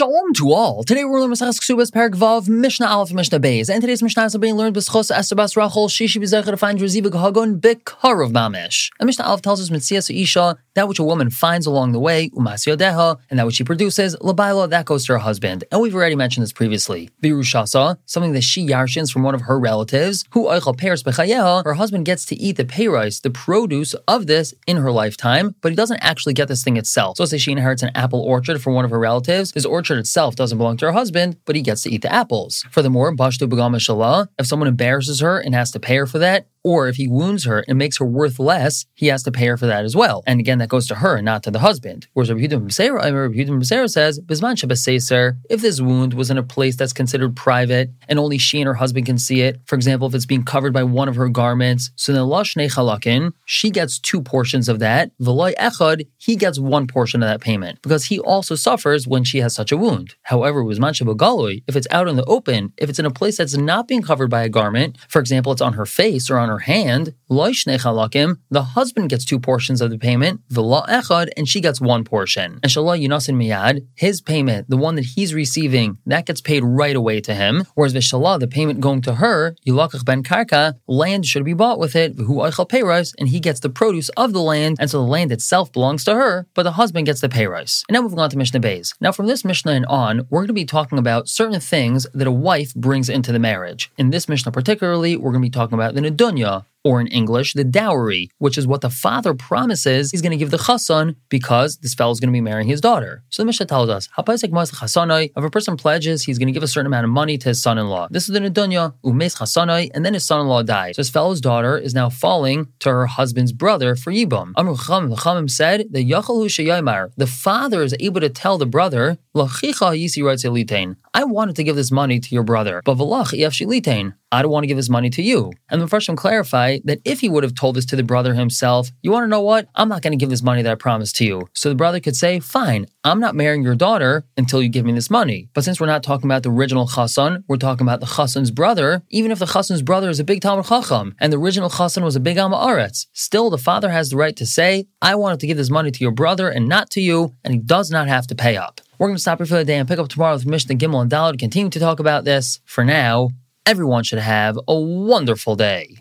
Shalom to all. Today we're learning Maseches Ksubas Parak Vav Mishnah Aleph Mishnah Beis, and today's Mishnah is being learned B'schos Bas Rachel Shishi B'zecher to find Reziva Gahagon B'karav Mamish. And Mishnah Aleph tells us Mitzias Isha that which a woman finds along the way Umas Yodeha, and that which she produces Labaila that goes to her husband. And we've already mentioned this previously. Birushasa, something that she yarshins from one of her relatives, who Eichel Peres B'chayeha, her husband gets to eat the payrice, the produce of this in her lifetime, but he doesn't actually get this thing itself. So say she inherits an apple orchard from one of her relatives. This orchard itself doesn't belong to her husband, but he gets to eat the apples. Furthermore, Bashtu Begama if someone embarrasses her and has to pay her for that, or if he wounds her and makes her worth less, he has to pay her for that as well. And again, that goes to her not to the husband. Whereas Rabbi Yehuda B'Seira says, Bisman Shabbaseser, if this wound was in a place that's considered private and only she and her husband can see it, for example, if it's being covered by one of her garments, so then Lashne Chalakin, she gets two portions of that. V'loy Echad, he gets one portion of that payment because he also suffers when she has such a wound. However, Bisman Shabbagaloi, if it's out in the open, if it's in a place that's not being covered by a garment, for example, it's on her face or on her hand, the husband gets two portions of the payment, and she gets one portion. And yunasin miyad, his payment, the one that he's receiving, that gets paid right away to him. Whereas v'shalah, the payment going to her, ben karka, land should be bought with it, and he gets the produce of the land, and so the land itself belongs to her, but the husband gets the payros. And now moving on to Mishnah Beis. Now from this Mishnah and on, we're going to be talking about certain things that a wife brings into the marriage. In this Mishnah particularly, we're going to be talking about the nedunya, or in English, the dowry, which is what the father promises he's going to give the chassan because this fellow is going to be marrying his daughter. So the Mishnah tells us, if a person pledges, he's going to give a certain amount of money to his son-in-law. This is the nedunya, umes chasanai, and then his son-in-law dies. So his fellow's daughter is now falling to her husband's brother for yibum. Amr Chacham, the Chamim said, the yachalu the father is able to tell the brother, lachicha yisi I wanted to give this money to your brother, but v'lach I don't want to give this money to you. And the Farshim that if he would have told this to the brother himself, you want to know what? I'm not going to give this money that I promised to you. So the brother could say, fine, I'm not marrying your daughter until you give me this money. But since we're not talking about the original chassan, we're talking about the chassan's brother, even if the chassan's brother is a big Talmud Chacham and the original chassan was a big Amma Aretz, still the father has the right to say, I wanted to give this money to your brother and not to you, and he does not have to pay up. We're going to stop here for the day and pick up tomorrow with Mishnah Gimel and Daled to continue to talk about this. For now, everyone should have a wonderful day.